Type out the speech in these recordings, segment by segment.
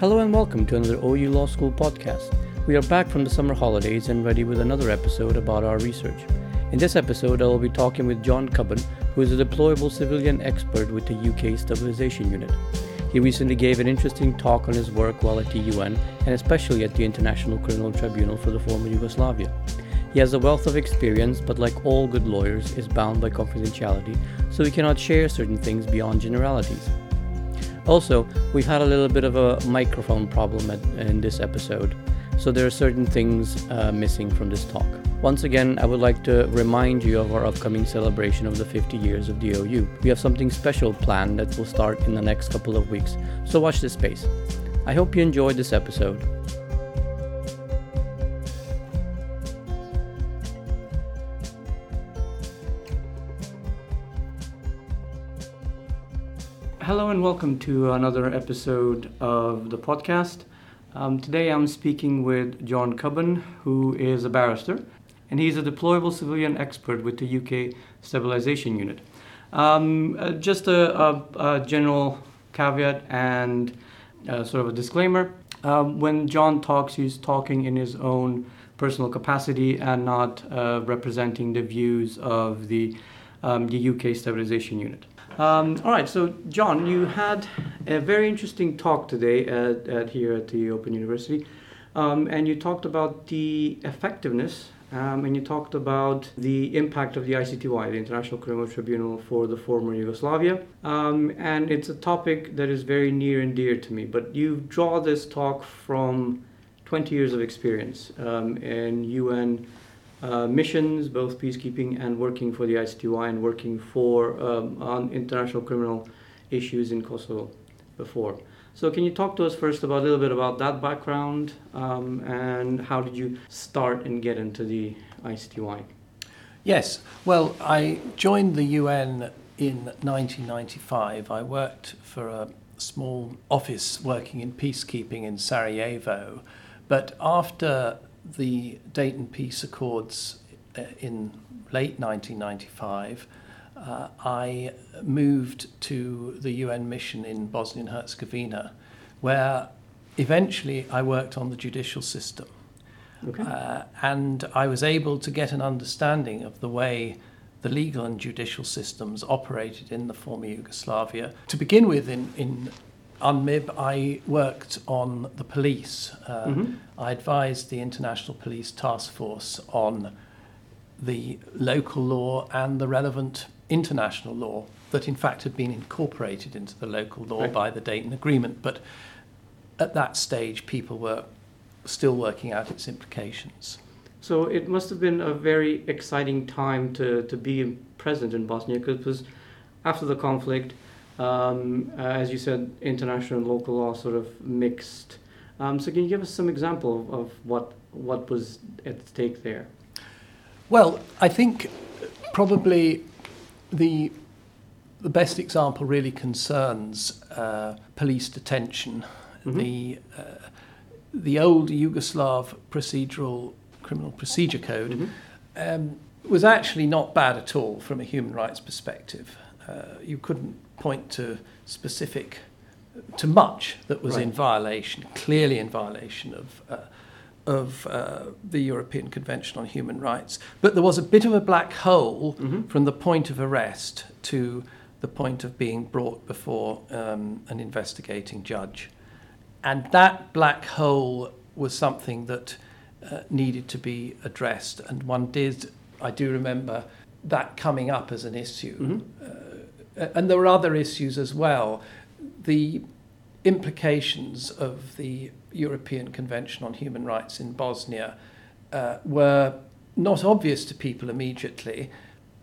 Hello and welcome to another OU Law School podcast. We are back from the summer holidays and ready with another episode about our research. In this episode, I will be talking with John Cubbon, who is a deployable civilian expert with the UK Stabilization Unit. He recently gave an interesting talk on his work while at the UN and especially at the International Criminal Tribunal for the former Yugoslavia. He has a wealth of experience, but like all good lawyers, is bound by confidentiality, so he cannot share certain things beyond generalities. Also, we've had a little bit of a microphone problem at, in this episode, so there are certain things uh, missing from this talk. Once again, I would like to remind you of our upcoming celebration of the 50 years of the OU. We have something special planned that will start in the next couple of weeks, so watch this space. I hope you enjoyed this episode. Hello and welcome to another episode of the podcast. Um, today I'm speaking with John Cubbon, who is a barrister, and he's a deployable civilian expert with the UK Stabilization Unit. Um, uh, just a, a, a, general caveat and uh, sort of a disclaimer. Um, when John talks, he's talking in his own personal capacity and not uh, representing the views of the, um, the UK Stabilization Unit. Um, all right, so John, you had a very interesting talk today at, at here at the Open University, um, and you talked about the effectiveness, um, and you talked about the impact of the ICTY, the International Criminal Tribunal for the former Yugoslavia, um, and it's a topic that is very near and dear to me. But you draw this talk from 20 years of experience um, in UN uh, missions, both peacekeeping and working for the ICTY and working for um, on international criminal issues in Kosovo before. So can you talk to us first about a little bit about that background um, and how did you start and get into the ICTY? Yes, well, I joined the UN in 1995. I worked for a small office working in peacekeeping in Sarajevo. But after the Dayton Peace Accords uh, in late 1995, uh, I moved to the UN mission in Bosnia and Herzegovina, where eventually I worked on the judicial system. Okay. Uh, and I was able to get an understanding of the way the legal and judicial systems operated in the former Yugoslavia. To begin with, in, in UNMIB, I worked on the police. Uh, mm-hmm. I advised the International Police Task Force on the local law and the relevant international law that, in fact, had been incorporated into the local law right. by the Dayton Agreement. But at that stage, people were still working out its implications. So it must have been a very exciting time to, to be present in Bosnia because it was after the conflict um, uh, as you said, international and local law sort of mixed. Um, so, can you give us some example of, of what what was at stake there? Well, I think probably the the best example really concerns uh, police detention. Mm-hmm. The uh, the old Yugoslav procedural criminal procedure code mm-hmm. um, was actually not bad at all from a human rights perspective. Uh, you couldn't point to specific, to much that was right. in violation, clearly in violation of. Uh, of uh, the European Convention on Human Rights. But there was a bit of a black hole mm-hmm. from the point of arrest to the point of being brought before um, an investigating judge. And that black hole was something that uh, needed to be addressed. And one did, I do remember that coming up as an issue. Mm-hmm. Uh, and there were other issues as well. The implications of the European Convention on Human Rights in Bosnia uh, were not obvious to people immediately.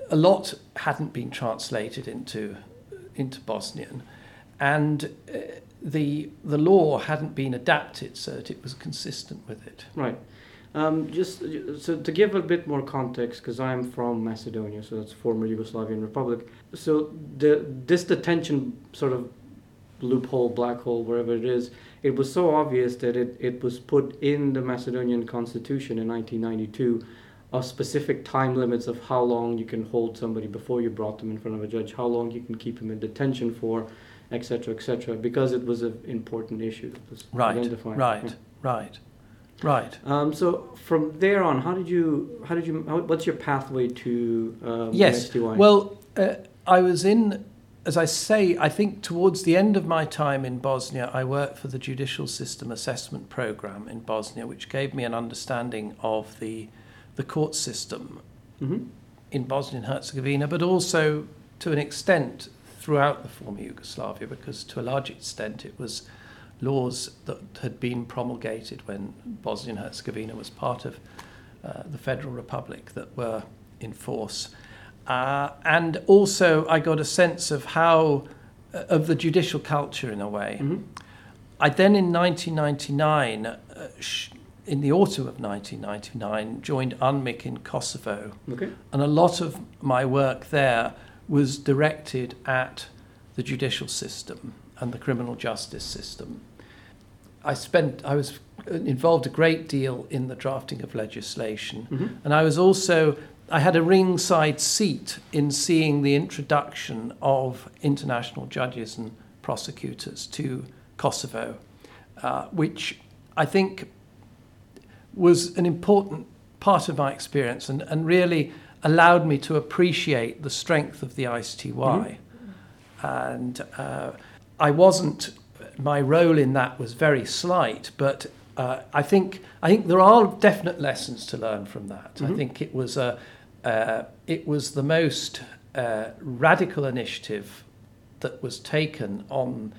A lot hadn't been translated into into Bosnian, and uh, the the law hadn't been adapted so that it was consistent with it. Right. Um, just so to give a bit more context, because I'm from Macedonia, so that's former Yugoslavian Republic. So the this detention sort of loophole, black hole, wherever it is, it was so obvious that it, it was put in the Macedonian constitution in 1992 of specific time limits of how long you can hold somebody before you brought them in front of a judge, how long you can keep them in detention for, etc., etc., because it was an important issue Right, right, Yeah. right, right. Um, so from there on, how did you? How did you? How, what's your pathway to um, Yes. Well, uh, I was in, as I say, I think towards the end of my time in Bosnia, I worked for the Judicial System Assessment Program in Bosnia, which gave me an understanding of the, the court system hmm in Bosnia and Herzegovina, but also to an extent throughout the former Yugoslavia, because to a large extent it was laws that had been promulgated when Bosnia and Herzegovina was part of uh, the Federal Republic that were in force. Uh, and also, I got a sense of how, uh, of the judicial culture in a way. hmm I then, in 1999, uh, sh- in the autumn of 1999, joined UNMIK in Kosovo. Okay. And a lot of my work there was directed at the judicial system and the criminal justice system. I spent, I was involved a great deal in the drafting of legislation. hmm And I was also, I had a ringside seat in seeing the introduction of international judges and prosecutors to Kosovo, uh, which I think was an important part of my experience and, and really allowed me to appreciate the strength of the ICTY. Mhm. And uh, I wasn't, my role in that was very slight, but uh, I think I think there are definite lessons to learn from that. I Mhm. think it was a uh, it was the most uh, radical initiative that was taken on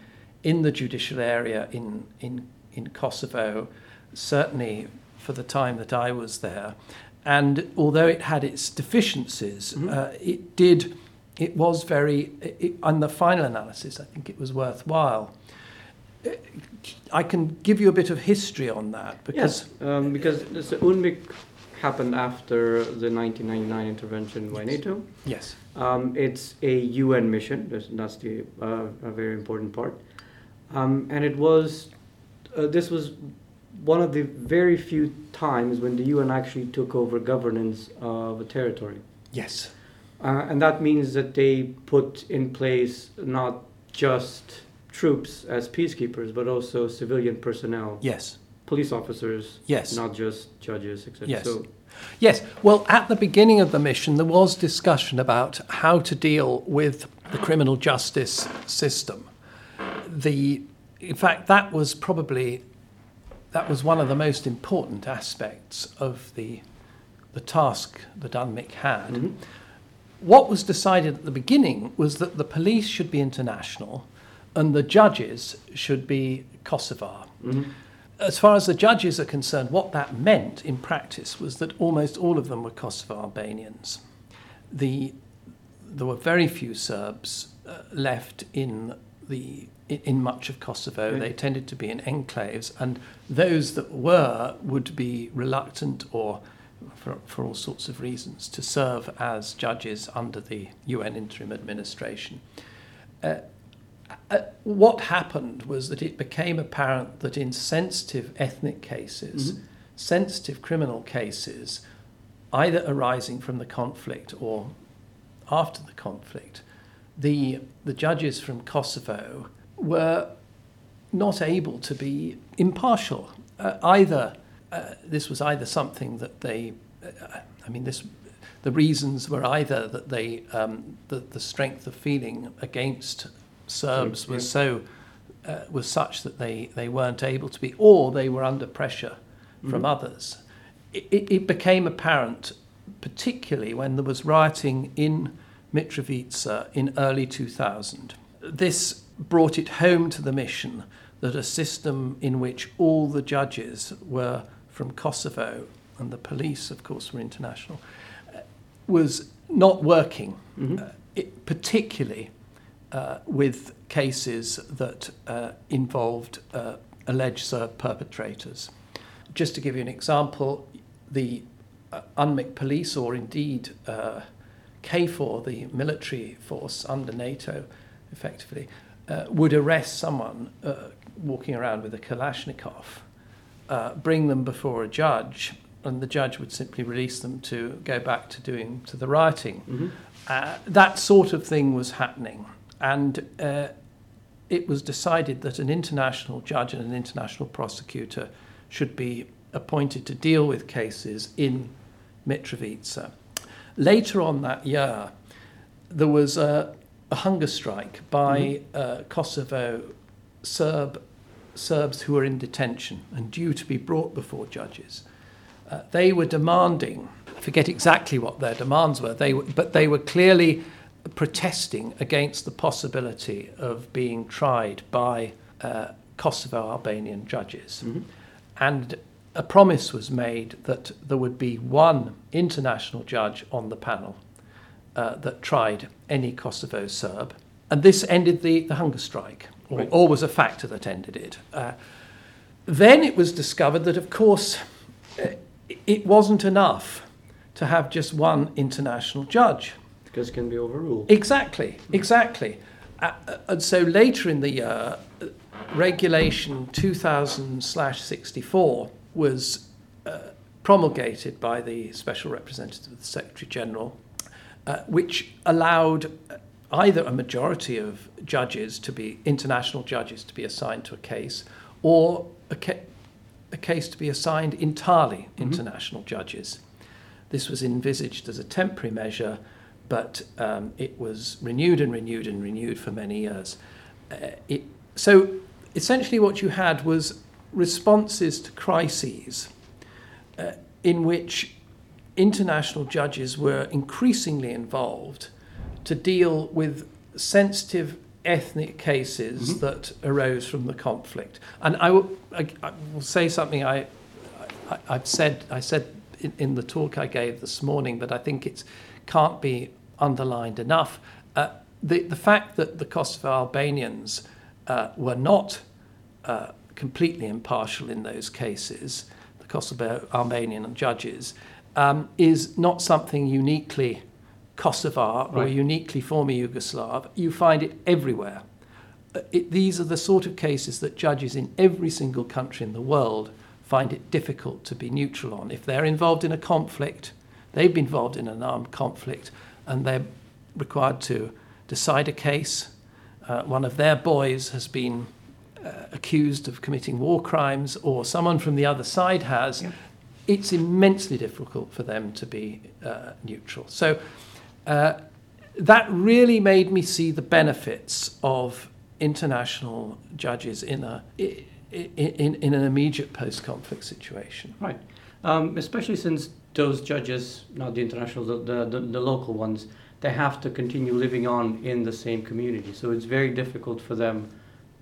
in the judicial area in in in Kosovo, certainly for the time that I was there. And although it had its deficiencies, Mhm. uh, it did. It was very. It, on the final analysis, I think it was worthwhile. I can give you a bit of history on that because Yes, um, because the UNMIK happened after the 1999 intervention by NATO. yes, Um, it's a UN mission. That's, that's the uh, a very important part. Um, and it was uh, this was one of the very few times when the UN actually took over governance of a territory. yes, Uh, and that means that they put in place not just troops as peacekeepers, but also civilian personnel, yes, police officers, yes. not just judges, etc. Yes. So, Yes, well, at the beginning of the mission, there was discussion about how to deal with the criminal justice system. The, in fact, that was probably that was one of the most important aspects of the the task that UNMIK had. mhm. What was decided at the beginning was that the police should be international, and the judges should be Kosovar Mhm. as far as the judges are concerned, what that meant in practice was that almost all of them were Kosovo Albanians. The, there were very few Serbs uh, left in the in, in much of Kosovo. Okay. They tended to be in enclaves, and those that were would be reluctant or for, for all sorts of reasons to serve as judges under the UN interim administration. Uh, uh, what happened was that it became apparent that in sensitive ethnic cases, Mhm. sensitive criminal cases, either arising from the conflict or after the conflict, the, the judges from Kosovo were not able to be impartial. Uh, either uh, this was either something that they, uh, I mean, this, the reasons were either that they, um, the, the strength of feeling against Serbs was so uh, was such that they, they weren't able to be, or they were under pressure from Mhm. others. It, it, it became apparent, particularly when there was rioting in Mitrovica in early 2000. This brought it home to the mission that a system in which all the judges were from Kosovo and the police, of course, were international, uh, was not working, Mhm. uh, it, particularly uh, with cases that uh, involved uh, alleged Serb perpetrators. Just to give you an example, the uh, UNMIK police, or indeed uh, KFOR, the military force under NATO, effectively, uh, would arrest someone uh, walking around with a Kalashnikov, uh, bring them before a judge, and the judge would simply release them to go back to doing to the rioting. Mhm. Uh, that sort of thing was happening, and uh, it was decided that an international judge and an international prosecutor should be appointed to deal with cases in Mitrovica. Later on that year, there was a, a hunger strike by mm-hmm. uh, Kosovo Serb Serbs who were in detention and due to be brought before judges. Uh, they were demanding, I forget exactly what their demands were, they were, but they were clearly protesting against the possibility of being tried by uh, Kosovo Albanian judges. Mm-hmm. And a promise was made that there would be one international judge on the panel uh, that tried any Kosovo Serb. And this ended the, the hunger strike, or, right. or was a factor that ended it. Uh, then it was discovered that, of course, uh, it wasn't enough to have just one international judge. Because it can be overruled. Exactly, exactly. Uh, uh and so later in the year, Regulation 2000 64 was uh, promulgated by the Special Representative of the Secretary General, uh, which allowed either a majority of judges to be international judges to be assigned to a case, or a, ca- a case to be assigned entirely mm-hmm. international judges. This was envisaged as a temporary measure, but um, it was renewed and renewed and renewed for many years. Uh, it, so essentially, what you had was responses to crises uh, in which international judges were increasingly involved to deal with sensitive ethnic cases mm-hmm. that arose from the conflict. And I will, I, I will say something I, I, have said, I said in, in, the talk I gave this morning, but I think it can't be underlined enough. Uh, the, the fact that the Kosovo Albanians uh, were not uh, completely impartial in those cases, the Kosovo Albanian judges, um, is not something uniquely Kosovar right. or uniquely former Yugoslav. You find it everywhere. Uh, it, these are the sort of cases that judges in every single country in the world find it difficult to be neutral on. If they're involved in a conflict, they've been involved in an armed conflict, and they're required to decide a case. Uh, one of their boys has been uh, accused of committing war crimes or someone from the other side has, yeah. it's immensely difficult for them to be uh, neutral. So uh, that really made me see the benefits of international judges in a in, in, in an immediate post-conflict situation. Right, um, especially since those judges, not the international, the, the, the local ones, they have to continue living on in the same community. So it's very difficult for them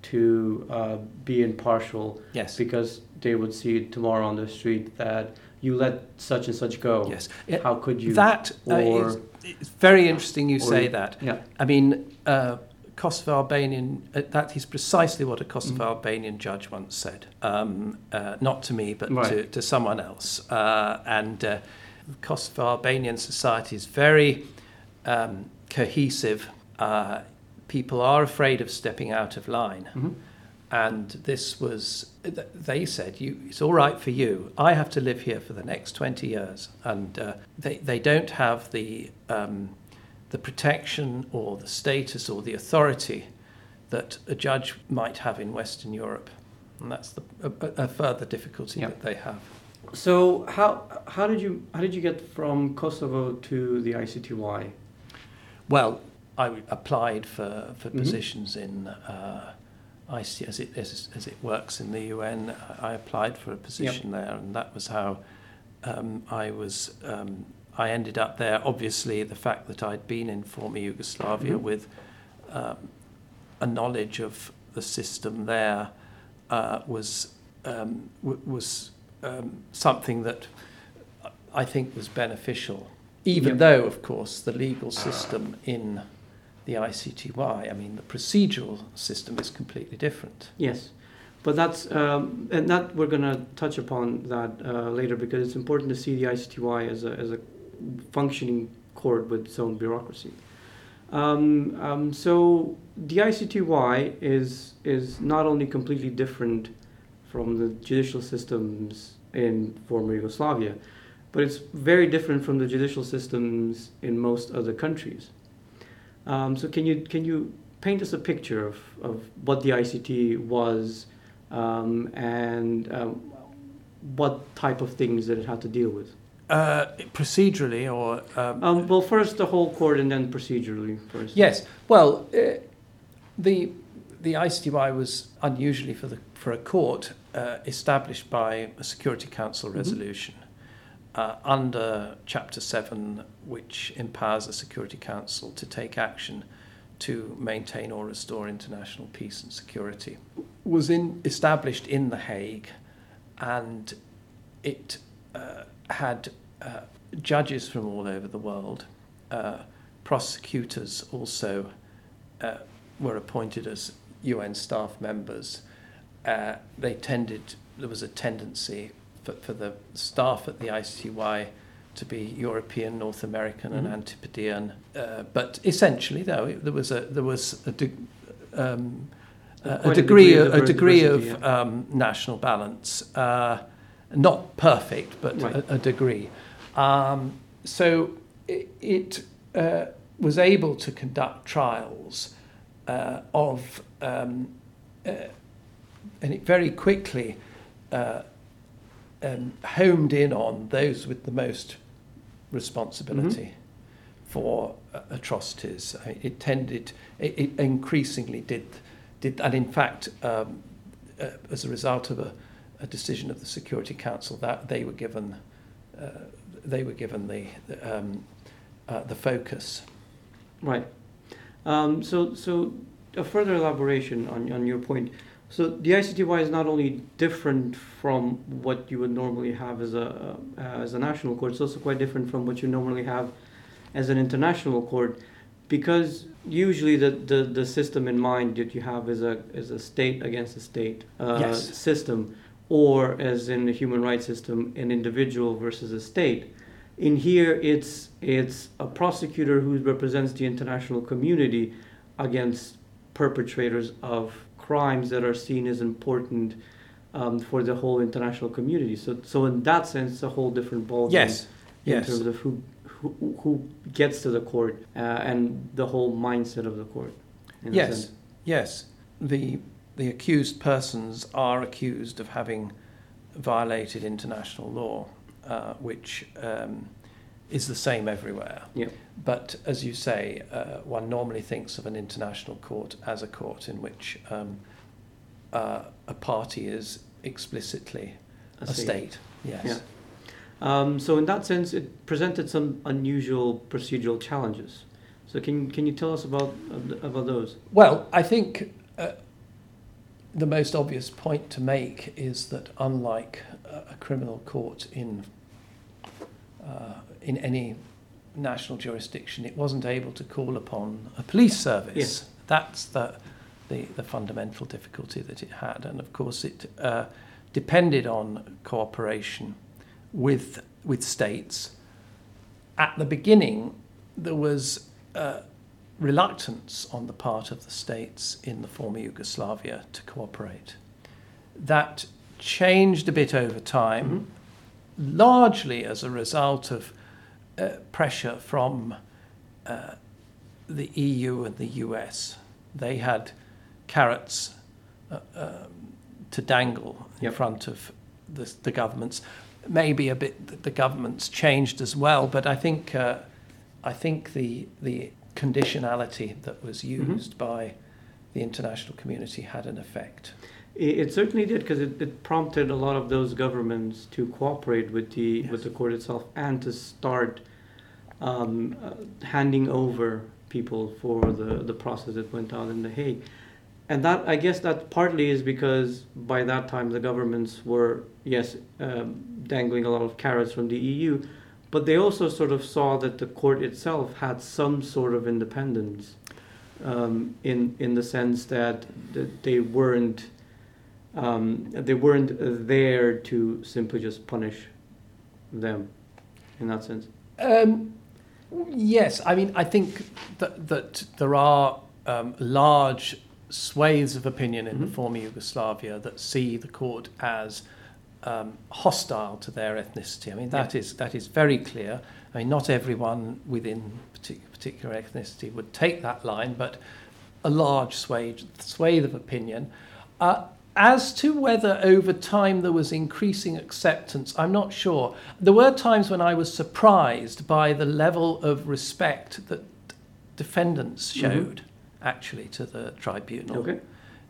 to uh, be impartial. Yes. Because they would see tomorrow on the street that you let such and such go. Yes. How could you? That uh, is, it's very interesting you say that. Yeah. I mean, uh, Kosovo Albanian, uh, that is precisely what a Kosovo mm. Albanian judge once said. Um, uh, not to me, but right. to, to someone else. Uh, and uh, Kosovo Albanian society is very um, cohesive people are afraid of stepping out of line. Mm-hmm. And this was, they said, you, it's all right for you. I have to live here for the next 20 years. And uh, they, they don't have the, um, the protection or the status or the authority that a judge might have in Western Europe. And that's the, a, a further difficulty that they have. So how, how, did you, how did you get from Kosovo to the ICTY? Well, I applied for, for mm-hmm. positions in uh, IC as it, as, as, it works in the UN. I applied for a position yep. there, and that was how um, I was. Um, I ended up there. Obviously, the fact that I'd been in former Yugoslavia mm-hmm. with um, a knowledge of the system there uh, was um, w- was um, something that I think was beneficial. Even yep. though, of course, the legal system in the ICTY. I mean, the procedural system is completely different. Yes, but that's um, and that we're going to touch upon that uh, later because it's important to see the ICTY as a as a functioning court with its own bureaucracy. Um, um, so the ICTY is is not only completely different from the judicial systems in former Yugoslavia, but it's very different from the judicial systems in most other countries. Um, so can you can you paint us a picture of, of what the ICT was um, and um, what type of things that it had to deal with. Uh, procedurally, or um, Um, well, first the whole court, and then procedurally first. yes. Well, uh, the the ICTY was unusually for the for a court uh, established by a Security Council Mhm. resolution uh, under Chapter Seven, which empowers the Security Council to take action to maintain or restore international peace and security. Was in established in the Hague, and it uh, had uh, judges from all over the world. Uh, prosecutors also uh, were appointed as UN staff members. Uh, they tended, there was a tendency for, for the staff at the ICTY to be European, North American, Mhm. and Antipodean. Uh, but essentially, though, it, there was a there was a, de- um, a, Quite a degree, of a degree of um, national balance. Uh, not perfect, but Right. a, a degree. Um, so it, it uh, was able to conduct trials uh, of, um, uh, and it very quickly uh, um, homed in on those with the most responsibility for uh, atrocities. I- It tended, it, it increasingly did, did, and in fact, um, uh, as a result of a, a decision of the Security Council, that they were given, uh, they were given the the, um, uh, the focus. Right. Um, so, so a further elaboration on, on your point. So the ICTY is not only different from what you would normally have as a uh, as a national court. It's also quite different from what you normally have as an international court, because usually the, the, the system in mind that you have is a is a state against a state uh, Yes. system, or as in the human rights system, an individual versus a state. In here, it's it's a prosecutor who represents the international community against perpetrators of crimes that are seen as important um, for the whole international community. So, so in that sense, it's a whole different ballgame Yes, in yes. terms of who who, who gets to the court uh, and the whole mindset of the court. Yes, yes. The the accused persons are accused of having violated international law, uh, which um, is the same everywhere. Yeah. But as you say, uh, one normally thinks of an international court as a court in which um, uh, a party is explicitly a, state. state. Yes. Yeah. Um, so in that sense, it presented some unusual procedural challenges. So can can you tell us about about those? Well, I think uh, the most obvious point to make is that unlike a criminal court in uh, in any national jurisdiction, it wasn't able to call upon a police service. Yes. That's the, the the fundamental difficulty that it had, and of course it uh, depended on cooperation with with states. At the beginning, there was uh, reluctance on the part of the states in the former Yugoslavia to cooperate. That changed a bit over time, largely as a result of uh, pressure from uh, the EU and the US. They had carrots uh, um, to dangle in Yep. front of the, the governments. Maybe a bit the governments changed as well, but I think uh, I think the the conditionality that was Mhm. used by the international community had an effect. It, certainly did because it, it prompted a lot of those governments to cooperate with the with the court itself and to start um, uh, handing over people for the the process that went on in the Hague. And that I guess that partly is because by that time the governments were yes um, dangling a lot of carrots from the EU, but they also sort of saw that the court itself had some sort of independence, um, in in the sense that, that they weren't um, they weren't there to simply just punish them, in that sense. Um, yes, I mean I think that that there are um, large swathes of opinion in the Mhm. former Yugoslavia that see the court as um, hostile to their ethnicity. I mean that is that is very clear. I mean not everyone within partic- particular ethnicity would take that line, but a large swathe, swathe of opinion. Uh, as to whether over time there was increasing acceptance, I'm not sure. There were times when I was surprised by the level of respect that defendants Mm-hmm. showed, actually, to the tribunal. Okay.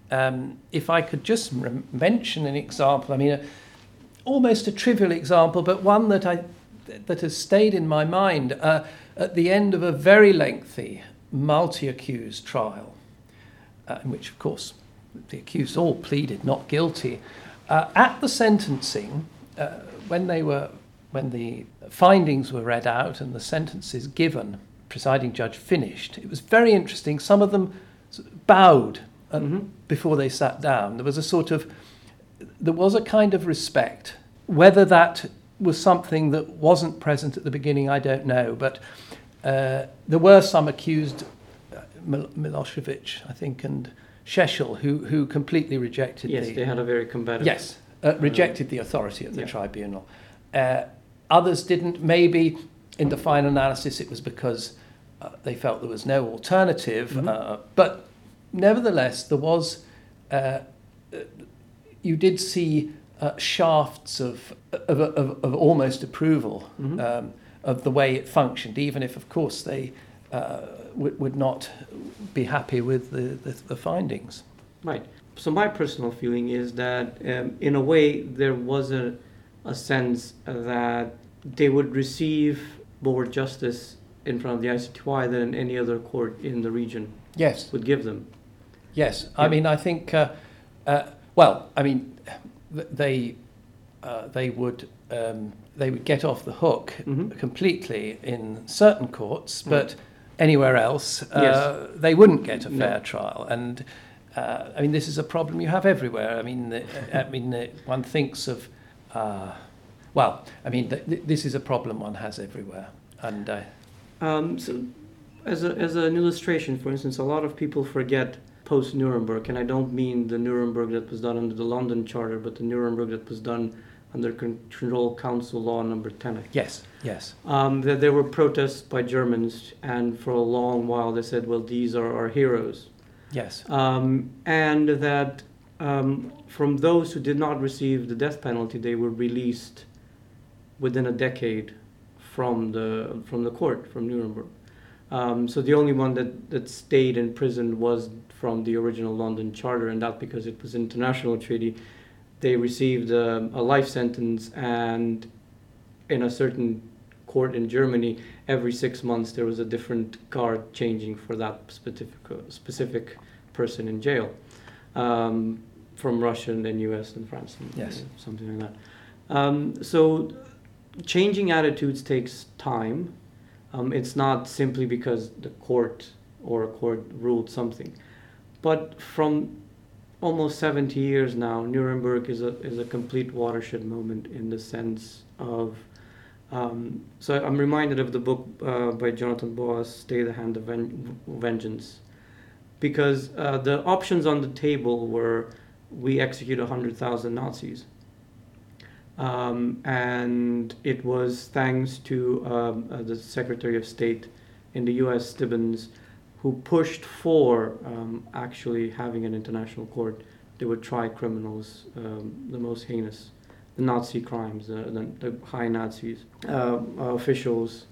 Um, if I could just rem- mention an example, I mean, a, almost a trivial example, but one that I that has stayed in my mind. Uh, at the end of a very lengthy multi-accused trial, uh, in which, of course, the accused all pleaded not guilty, uh, at the sentencing, uh, when they were when the findings were read out and the sentences given, presiding judge finished. It was very interesting. Some of them bowed uh, Mhm. before they sat down. There was a sort of there was a kind of respect. Whether that was something that wasn't present at the beginning, I don't know. But uh, there were some accused, uh, Mil- Milosevic, I think, and Šešelj, who, who completely rejected Yes, the. they had a very combative. Yes, uh, rejected the authority of the yeah. tribunal. Uh, others didn't. Maybe in the final analysis it was because uh, they felt there was no alternative. Mhm. Uh, but nevertheless, there was. You did see uh, shafts of, of, of, of almost approval Mhm. um, of the way it functioned, even if, of course, they uh, would, would not be happy with the, the, the findings. Right. So my personal feeling is that, um, in a way, there was a, a sense that they would receive more justice in front of the ICTY than any other court in the region Yes. would give them. Yes, I mean, I think, uh, uh, well, I mean, they uh, they would um, they would get off the hook Mhm. completely in certain courts, but Right. anywhere else, uh, Yes. they wouldn't get a No. fair trial. And uh, I mean, this is a problem you have everywhere. I mean, the, I mean, the, one thinks of, uh, well, I mean, th- th- this is a problem one has everywhere, and. Uh, Um, so, as, a, as an illustration, for instance, a lot of people forget post Nuremberg, and I don't mean the Nuremberg that was done under the London Charter, but the Nuremberg that was done under Control Council Law number 10, yes, yes, um, that there were protests by Germans, and for a long while they said, well, these are our heroes. yes, Um, and that um, from those who did not receive the death penalty, they were released within a decade from the, from the court, from Nuremberg. Um, so the only one that, that stayed in prison was from the original London Charter, and that because it was an international treaty, they received a, a life sentence, and in a certain court in Germany, every six months there was a different guard changing for that specific specific person in jail, um, from Russia and then U.S. and France and Yes. uh, something like that. Um, so changing attitudes takes time. Um, it's not simply because the court or a court ruled something, but from almost 70 years now, Nuremberg is a is a complete watershed moment in the sense of. Um, so I'm reminded of the book uh, by Jonathan Bass, "Stay the Hand of Ven- Vengeance," because uh, the options on the table were we execute 100,000 Nazis. Um, and it was thanks to um, uh, the Secretary of State in the U.S. Stimson, who pushed for um, actually having an international court that would try criminals, um, the most heinous, the Nazi crimes, uh, the, the high Nazis, uh, uh, officials,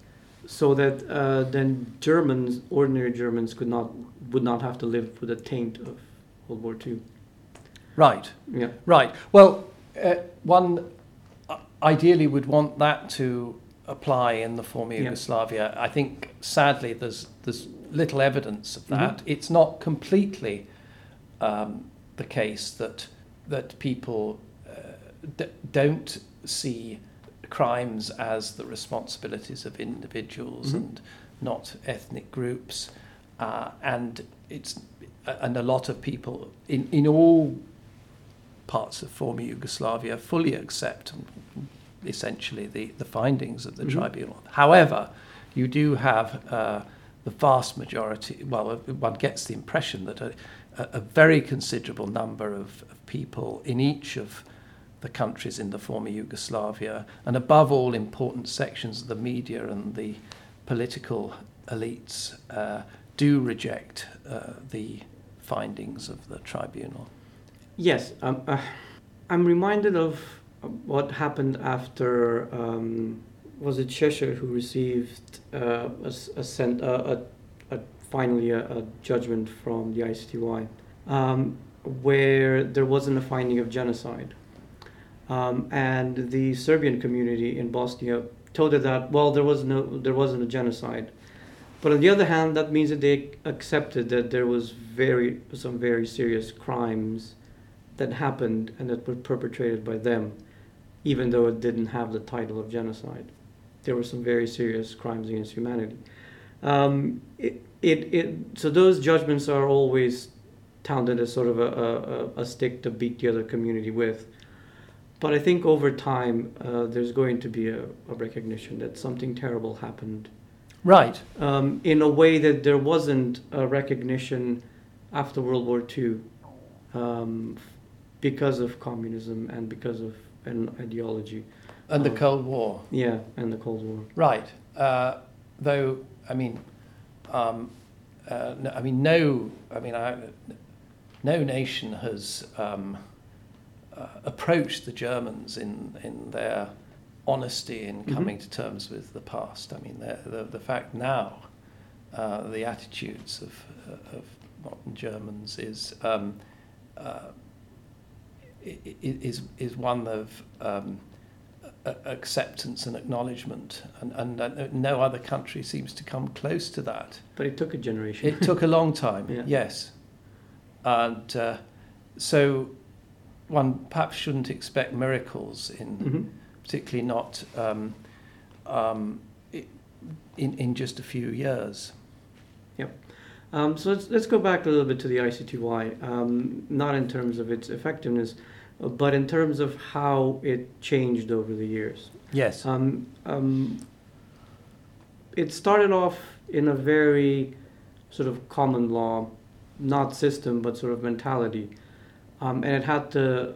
so that uh, then Germans, ordinary Germans, could not would not have to live with the taint of World War II. right. Yeah. Right. Well, uh, one uh, ideally would want that to apply in the former Yeah. Yugoslavia. I think sadly there's there's little evidence of that. Mhm. It's not completely um, the case that that people uh, d- don't see crimes as the responsibilities of individuals Mhm. and not ethnic groups, uh, and it's and a lot of people in in all parts of former Yugoslavia fully accept essentially the, the findings of the Mhm. tribunal. However, you do have uh, the vast majority, well, uh, one gets the impression that a, a very considerable number of, of people in each of the countries in the former Yugoslavia, and above all, important sections of the media and the political elites, uh, do reject uh, the findings of the tribunal. Yes, um, uh, I'm reminded of what happened after um, was it Cheshire who received uh, a, a, sent, uh, a, a, finally a, a, judgment from the ICTY um, where there wasn't a finding of genocide. Um, and the Serbian community in Bosnia told it that well there was no there wasn't a genocide, but on the other hand that means that they accepted that there was very some very serious crimes that happened and that were perpetrated by them, even though it didn't have the title of genocide. There were some very serious crimes against humanity. Um, it, it, it, so those judgments are always touted as sort of a, a, a stick to beat the other community with. But I think over time, uh, there's going to be a, a, recognition that something terrible happened. Right. Um, in a way that there wasn't a recognition after World War II um, because of communism and because of an ideology. And the Cold War. Yeah, and the Cold War. Right. Uh, though, I mean, um, uh, no, I mean, no, I mean, I, no nation has um, uh, approached the Germans in, in their honesty in mm-hmm. coming mm-hmm. to terms with the past. I mean, the, the fact now, uh, the attitudes of, uh, of modern Germans is um, uh, is is one of um, acceptance and acknowledgement, and, and uh, no other country seems to come close to that. But it took a generation. It took a long time. yeah. Yes, and uh, so one perhaps shouldn't expect miracles in, mm-hmm. particularly not um, um, in in just a few years. Yep. Um, so let's, let's go back a little bit to the ICTY, um, not in terms of its effectiveness, but in terms of how it changed over the years. Yes. Um, um it started off in a very sort of common law, not system, but sort of mentality. Um, and it had to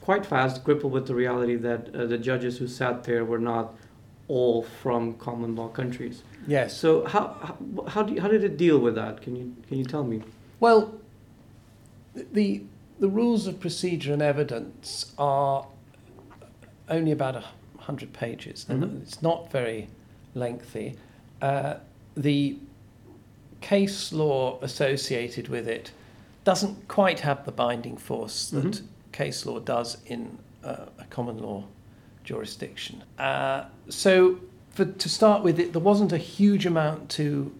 quite fast grapple with the reality that uh, the judges who sat there were not all from common law countries. Yes. So how how how, do you, how did it deal with that? Can you can you tell me? Well, the the rules of procedure and evidence are only about a hundred pages, and mm-hmm. it's not very lengthy. Uh, the case law associated with it doesn't quite have the binding force that mm-hmm. case law does in uh, a common law jurisdiction. Uh, so, for, to start with, it, there wasn't a huge amount to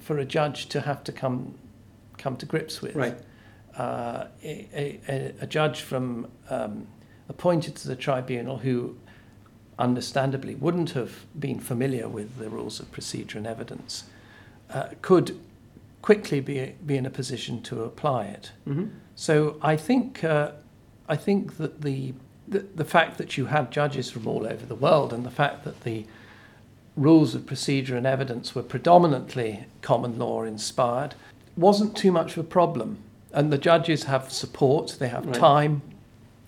for a judge to have to come come to grips with. Right. Uh, a, a, a, judge from um, appointed to the tribunal who understandably wouldn't have been familiar with the rules of procedure and evidence uh, could quickly be be in a position to apply it. Mm-hmm. So I think uh, I think that the the, the fact that you had judges from all over the world and the fact that the rules of procedure and evidence were predominantly common law inspired wasn't too much of a problem. And the judges have support, they have right. time.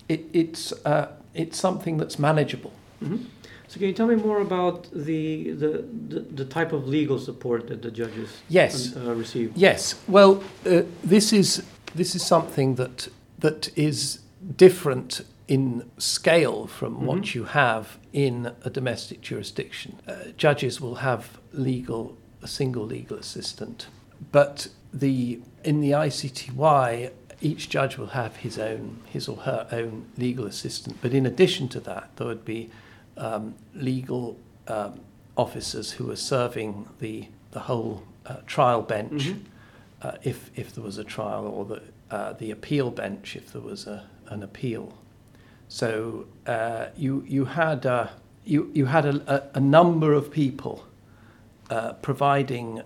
It, it's, uh, it's something that's manageable. Mm-hmm. So, can you tell me more about the, the, the, the, type of legal support that the judges yes. uh, receive? Yes. Well, uh, this, is, this is something that, that is different in scale from mm-hmm. what you have in a domestic jurisdiction. Uh, judges will have legal a single legal assistant, but the in the ICTY each judge will have his own his or her own legal assistant. But in addition to that, there would be um, legal um, officers who are serving the the whole uh, trial bench mm-hmm. uh, if if there was a trial, or the uh, the appeal bench if there was a, an appeal. So uh, you you had uh, you you had a, a, a number of people uh, providing.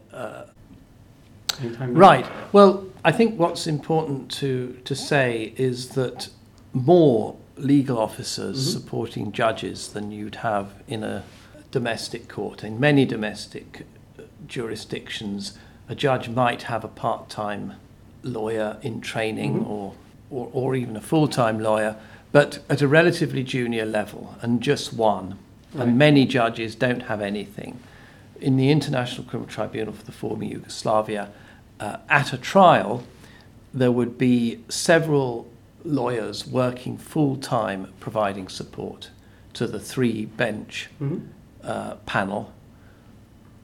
Right. Well, I think what's important to to say is that more legal officers mm-hmm. supporting judges than you'd have in a domestic court. In many domestic uh, jurisdictions, a judge might have a part-time lawyer in training mm-hmm. or, or, or even a full-time lawyer but at a relatively junior level and just one. Right. And many judges don't have anything. In the International Criminal Tribunal for the former Yugoslavia, uh, at a trial, there would be several lawyers working full time providing support to the three bench Mm-hmm. uh, panel.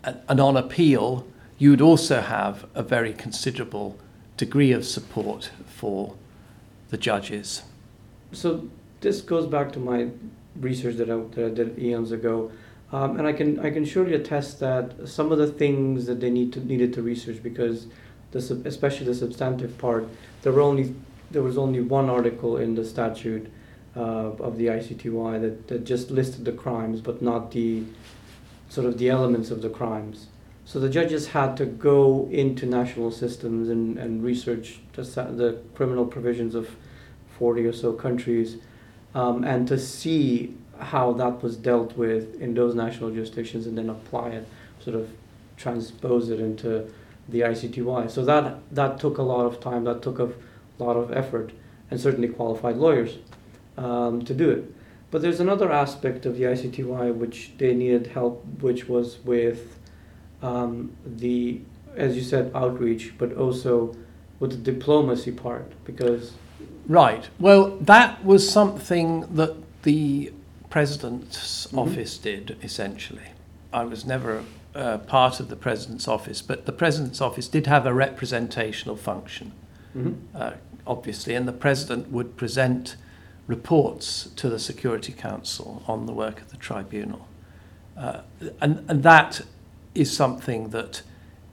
And, and on appeal, you would also have a very considerable degree of support for the judges. So this goes back to my research that I, that I did eons ago, um, and I can I can surely attest that some of the things that they need to needed to research because the sub- especially the substantive part there were only there was only one article in the statute uh, of the ICTY that, that just listed the crimes but not the sort of the elements of the crimes. So the judges had to go into national systems and, and research the, the criminal provisions of 40 or so countries um, and to see how that was dealt with in those national jurisdictions and then apply it, sort of transpose it into the ICTY. So that, that took a lot of time, that took a lot of effort, and certainly qualified lawyers um, to do it. But there's another aspect of the ICTY which they needed help, which was with um, the, as you said, outreach, but also with the diplomacy part, because Right. Well, that was something that the president's Mhm. office did essentially. I was never uh, part of the president's office, but the president's office did have a representational function, Mhm. uh, obviously, and the president would present reports to the Security Council on the work of the tribunal. Uh, and, and that is something that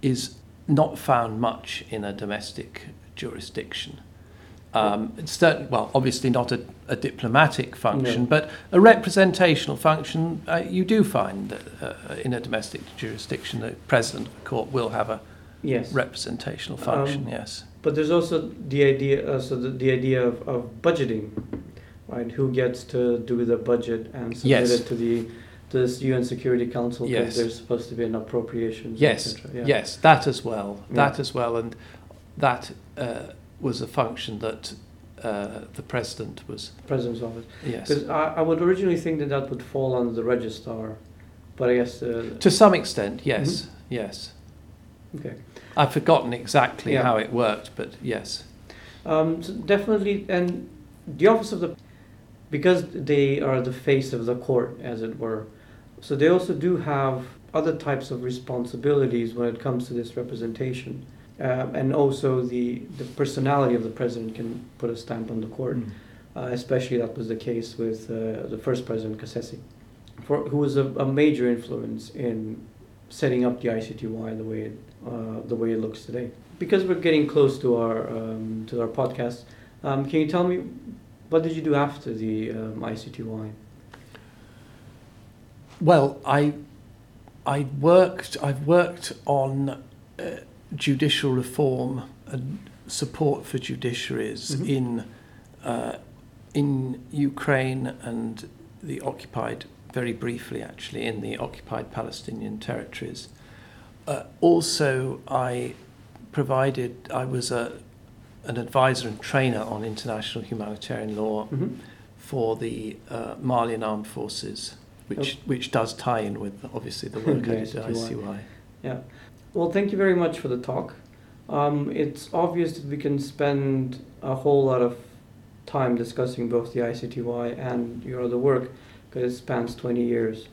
is not found much in a domestic jurisdiction. Um, it's certain, well, obviously not a, a diplomatic function, No. but a representational function uh, you do find that, uh, in a domestic jurisdiction. The president of the court will have a yes. representational function, Um, yes. But there's also the idea, uh, so the, the idea of, of budgeting, right? Who gets to do the budget and submit Yes. it to the to this UN Security Council because Yes. there's supposed to be an appropriation. Yes. Yeah. yes, that as well. Yeah. That as well, and that uh, was a function that uh, the president was. President's office. Yes, Because I, I would originally think that that would fall under the registrar, but I guess uh, to some extent, yes, Mhm. yes. okay. I've forgotten exactly Yeah. how it worked, but yes, Um, so definitely, and the office of the, because they are the face of the court, as it were, so they also do have other types of responsibilities when it comes to this representation. Um, and also the, the personality of the president can put a stamp on the court. Uh, especially that was the case with uh, the first president, Cassese, for, who was a, a major influence in setting up the ICTY the way it, uh, the way it looks today. Because we're getting close to our um, to our podcast, um, can you tell me what did you do after the um, ICTY? Well, I I worked I've worked on uh, judicial reform and support for judiciaries Mhm. in uh, in Ukraine and the occupied very briefly actually in the occupied Palestinian territories. Uh, also, I provided I was a an advisor and trainer on international humanitarian law Mm-hmm. for the uh, Malian Armed Forces, which which does tie in with obviously the work I did at. ICTY. Yeah. Well, thank you very much for the talk. Um, it's obvious that we can spend a whole lot of time discussing both the ICTY and your other work because it spans 20 years.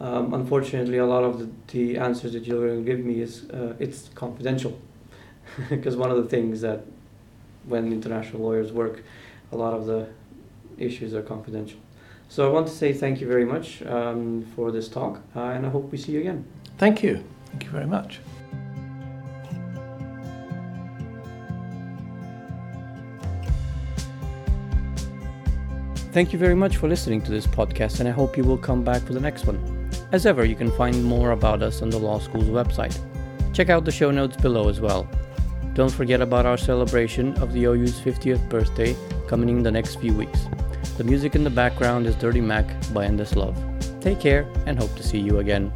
Um, unfortunately, a lot of the, the answers that you're going to give me is uh, it's confidential because one of the things that when international lawyers work, a lot of the issues are confidential. So I want to say thank you very much um, for this talk, uh, and I hope we see you again. Thank you. Thank you very much. Thank you very much for listening to this podcast, and I hope you will come back for the next one. As ever, you can find more about us on the Law School's website. Check out the show notes below as well. Don't forget about our celebration of the OU's 50th birthday coming in the next few weeks. The music in the background is Dirty Mac by Endless Love. Take care and hope to see you again.